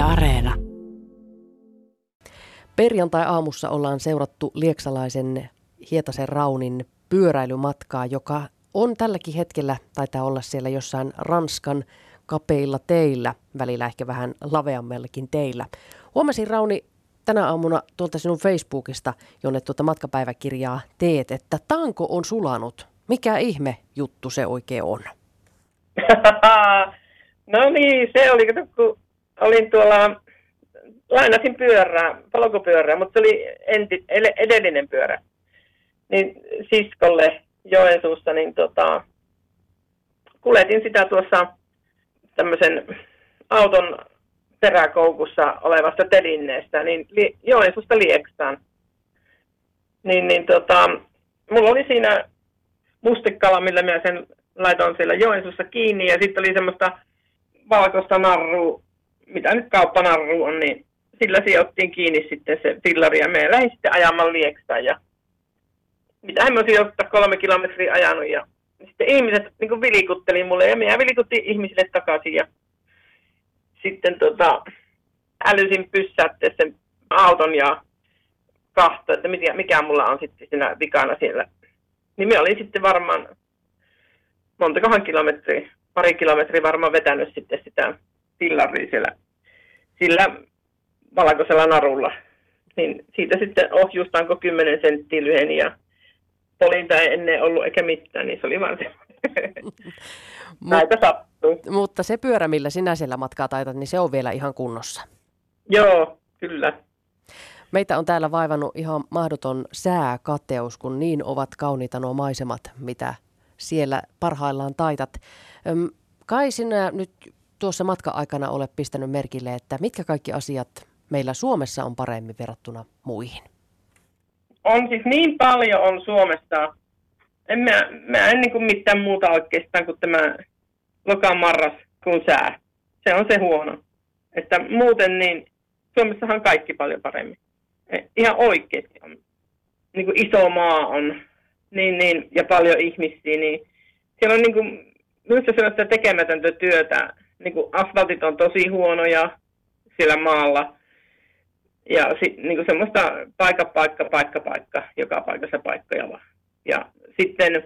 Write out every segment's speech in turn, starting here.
Yle Areena. Perjantai-aamussa ollaan seurattu Lieksalaisen Hietasen Raunin pyöräilymatkaa, joka on tälläkin hetkellä, taitaa olla siellä jossain Ranskan kapeilla teillä, välillä ehkä vähän laveammellakin teillä. Huomasin Rauni tänä aamuna tuolta sinun Facebookista, jonne tuota matkapäiväkirjaa teet, että tanko on sulanut. Mikä ihme juttu se oikein on? no niin, se oli, kun olin tuolla, lainasin pyörää, polkupyörää, mutta se oli enti, edellinen pyörä. Niin siskolle Joensuussa, niin tota, kuljetin sitä tuossa tämmöisen auton peräkoukussa olevasta telinneestä, niin li, Joensuusta Lieksaan. Niin, niin tota, mulla oli siinä mustikala, millä mä sen laitoin siellä Joensuussa kiinni, ja sitten oli semmoista valkoista narrua, mitä nyt kauppanarru on, niin sillä sijoittiin kiinni sitten se tillari, ja me lähdin sitten ajamaan Lieksaan, ja mitä hän olisin ottaa kolme kilometriä ajanut, ja sitten ihmiset niin vilikutteli mulle, ja minä vilikutti ihmisille takaisin, ja sitten tota, älysin pysäyttää sen auton ja kahto, että mikä, mikä mulla on sitten siinä vikana siellä. Niin minä olin sitten varmaan montakohan kilometriä, pari kilometriä varmaan vetänyt sitten sitä pillaria siellä sillä valkoisella narulla. Niin siitä sitten ohjustaanko 10 senttiä lyheni ja polinta ei ennen ollut eikä mitään, niin se oli vaan se. Näitä sattuu. Mutta se pyörä, millä sinä siellä matkaa taitat, niin se on vielä ihan kunnossa. Joo, kyllä. Meitä on täällä vaivannut ihan mahdoton sääkateus, kun niin ovat kauniita nuo maisemat, mitä siellä parhaillaan taitat. Kai sinä nyt tuossa matka-aikana olet pistänyt merkille, että mitkä kaikki asiat meillä Suomessa on paremmin verrattuna muihin? On siis niin paljon on Suomessa. En mä, mä en niin kuin mitään muuta oikeastaan kuin tämä loka marras kuin sää. Se on se huono. Että muuten niin Suomessahan kaikki paljon paremmin. E, ihan oikeasti on. Niin kuin iso maa on niin, niin, ja paljon ihmisiä, niin siellä on niin kuin, minusta sellaista tekemätöntä työtä. Niin kuin asfaltit on tosi huonoja siellä maalla. Ja sit, niin kuin semmoista paikka, paikka, paikka, paikka, joka paikassa paikkoja vaan. Ja sitten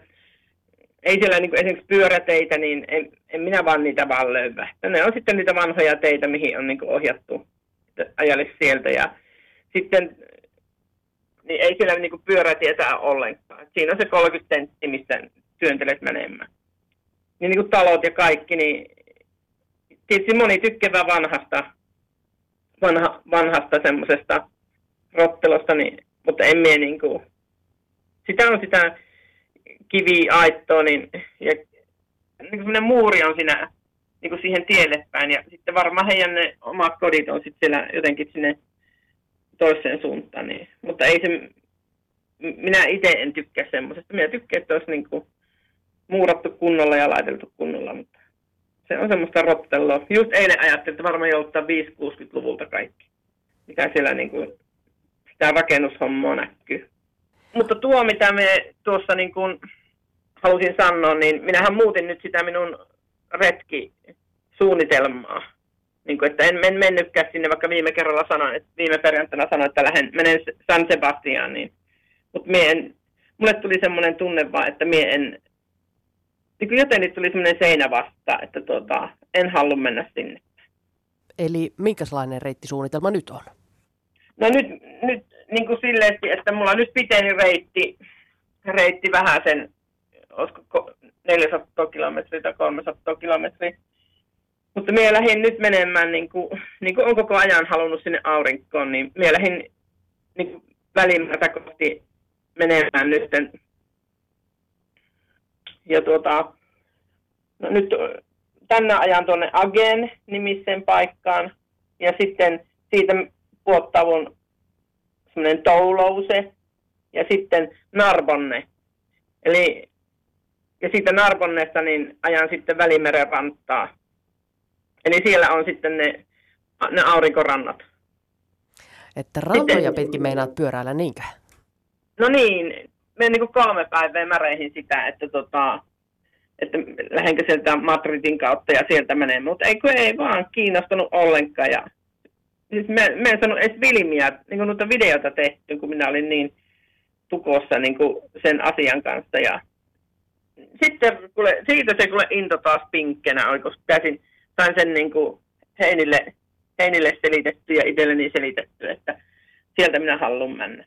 ei siellä niin kuin esimerkiksi pyöräteitä, niin en, en minä vaan niitä vaan löyvä. Ne on sitten niitä vanhoja teitä, mihin on niin kuin ohjattu ajalle sieltä. Ja sitten niin ei siellä niin kuin pyörätietä ollenkaan. Siinä on se 30 sentti, mistä työntelet menemään. Niin, niin kuin talot ja kaikki, niin tietysti moni tykkää vanhasta, vanha, vanhasta semmoisesta rottelosta, niin, mutta en mie niin kuin, sitä on sitä kiviaittoa, niin, ja niin kuin muuri on siinä niin kuin siihen tielle päin. Ja sitten varmaan heidän ne omat kodit on sitten siellä jotenkin sinne toiseen suuntaan. Niin. Mutta ei se, minä itse en tykkää semmoisesta. Minä tykkään, että olisi niin kuin muurattu kunnolla ja laiteltu se on semmoista rottelua. Just eilen ajattelin, että varmaan jouttaa 5-60-luvulta kaikki, mikä siellä niin kuin sitä rakennushommaa näkyy. Mutta tuo, mitä me tuossa niin kuin halusin sanoa, niin minähän muutin nyt sitä minun retkisuunnitelmaa. Niin kuin, että en, en mennytkään sinne, vaikka viime kerralla sanoin, että viime perjantaina sanoin, että lähden, menen San Sebastianiin. Mutta mulle tuli semmoinen tunne vaan, että mie en, niin kuin jotenkin tuli semmoinen seinä vasta, että tota, en halua mennä sinne. Eli minkälainen reittisuunnitelma nyt on? No nyt, nyt niin kuin silleen, että mulla nyt piteni reitti, reitti vähän sen, olisiko 400 kilometriä tai 300 kilometriä. Mutta minä lähdin nyt menemään, niin kuin, niin kuin on koko ajan halunnut sinne aurinkoon, niin minä lähdin niin välimätä kohti menemään nyt. Ja tuota, no nyt tänne ajan tuonne Agen nimiseen paikkaan. Ja sitten siitä puottavun semmoinen Toulouse ja sitten Narbonne. Eli ja siitä Narbonnesta niin ajan sitten Välimeren ranttaa. Eli siellä on sitten ne, ne aurinkorannat. Että rantoja sitten, pitkin meinaat pyöräillä niinkö? No niin, menen niin kolme päivää märeihin sitä, että, tota, että lähdenkö sieltä Madridin kautta ja sieltä menee. Mutta ei, ei vaan kiinnostunut ollenkaan. Ja siis mä, mä en sano edes filmiä, niin kuin noita videota tehty, kun minä olin niin tukossa niin kuin sen asian kanssa. Ja sitten kuule, siitä se kuule into taas pinkkenä oli, kun pääsin, sain sen niin kuin Heinille, Heinille selitetty ja itselleni selitetty, että sieltä minä haluan mennä.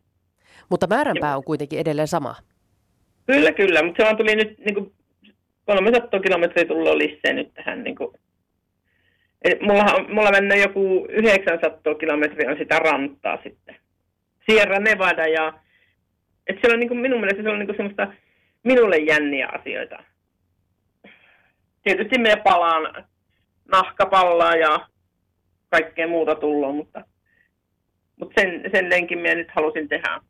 Mutta määränpää on kuitenkin edelleen sama. Kyllä, kyllä, mutta se vaan tuli nyt niin kuin 300 kilometriä tullut lisää nyt tähän. Niin kuin. Mulla, mulla mennään joku 900 kilometriä on sitä rantaa sitten. Sierra Nevada ja että siellä on niin kuin, minun mielestä se on niin kuin semmoista minulle jänniä asioita. Tietysti me palaan nahkapallaa ja kaikkea muuta tullut, mutta, mutta sen, sen lenkin minä nyt halusin tehdä.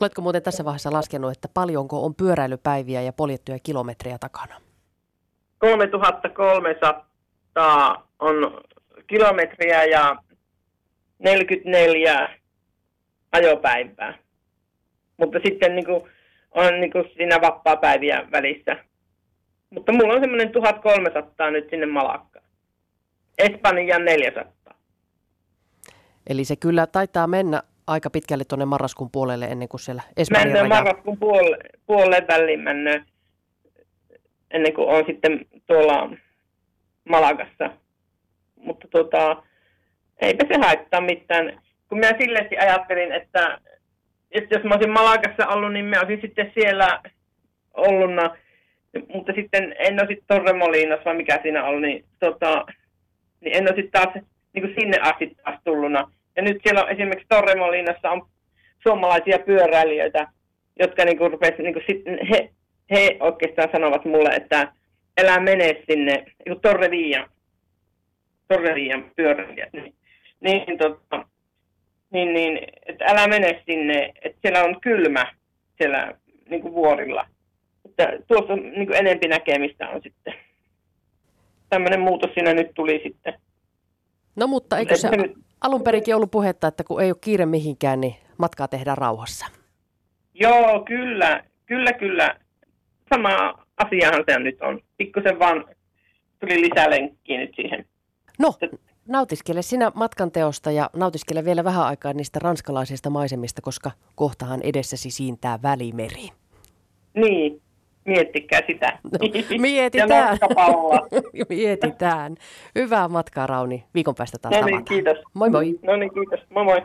Oletko muuten tässä vaiheessa laskenut, että paljonko on pyöräilypäiviä ja poljettuja kilometriä takana? 3300 on kilometriä ja 44 ajopäivää. Mutta sitten niin kuin, on niin kuin siinä vapaa-päiviä välissä. Mutta mulla on semmoinen 1300 nyt sinne Malakkaan. Espanjan 400. Eli se kyllä taitaa mennä aika pitkälle tuonne marraskuun puolelle ennen kuin siellä Espanjan Mennään marraskuun puolelle, puolelle väliin mennään ennen kuin on sitten tuolla Malagassa. Mutta tota, eipä se haittaa mitään. Kun minä silleesti ajattelin, että, että jos mä olisin Malagassa ollut, niin mä olisin sitten siellä olluna. Mutta sitten en ole sitten vai mikä siinä oli, niin, tota, niin en ole sitten taas niin kuin sinne asti taas tulluna. Ja nyt siellä on esimerkiksi Torremolinassa on suomalaisia pyöräilijöitä, jotka niin kuin rupes, niin kuin sit, he, he oikeastaan sanovat mulle, että älä mene sinne, niin Torre Viian, Torre Viian pyöräilijät, niin, niin, tota, niin, niin, että älä mene sinne, että siellä on kylmä siellä niin kuin vuorilla. Että tuossa niin kuin enempi näkemistä on sitten. Tämmöinen muutos siinä nyt tuli sitten. No mutta eikö se alun perinkin ollut puhetta, että kun ei ole kiire mihinkään, niin matkaa tehdään rauhassa? Joo, kyllä, kyllä, kyllä. Sama asiahan se nyt on. Pikkusen vaan tuli lisälenkkiä nyt siihen. No, nautiskele sinä matkan teosta ja nautiskele vielä vähän aikaa niistä ranskalaisista maisemista, koska kohtahan edessäsi siintää välimeri. Niin, miettikää sitä. No, mietitään. mietitään. Hyvää matkaa Rauni. Viikon päästä taas no niin, kiitos. Moi moi. No niin, kiitos. Moi moi.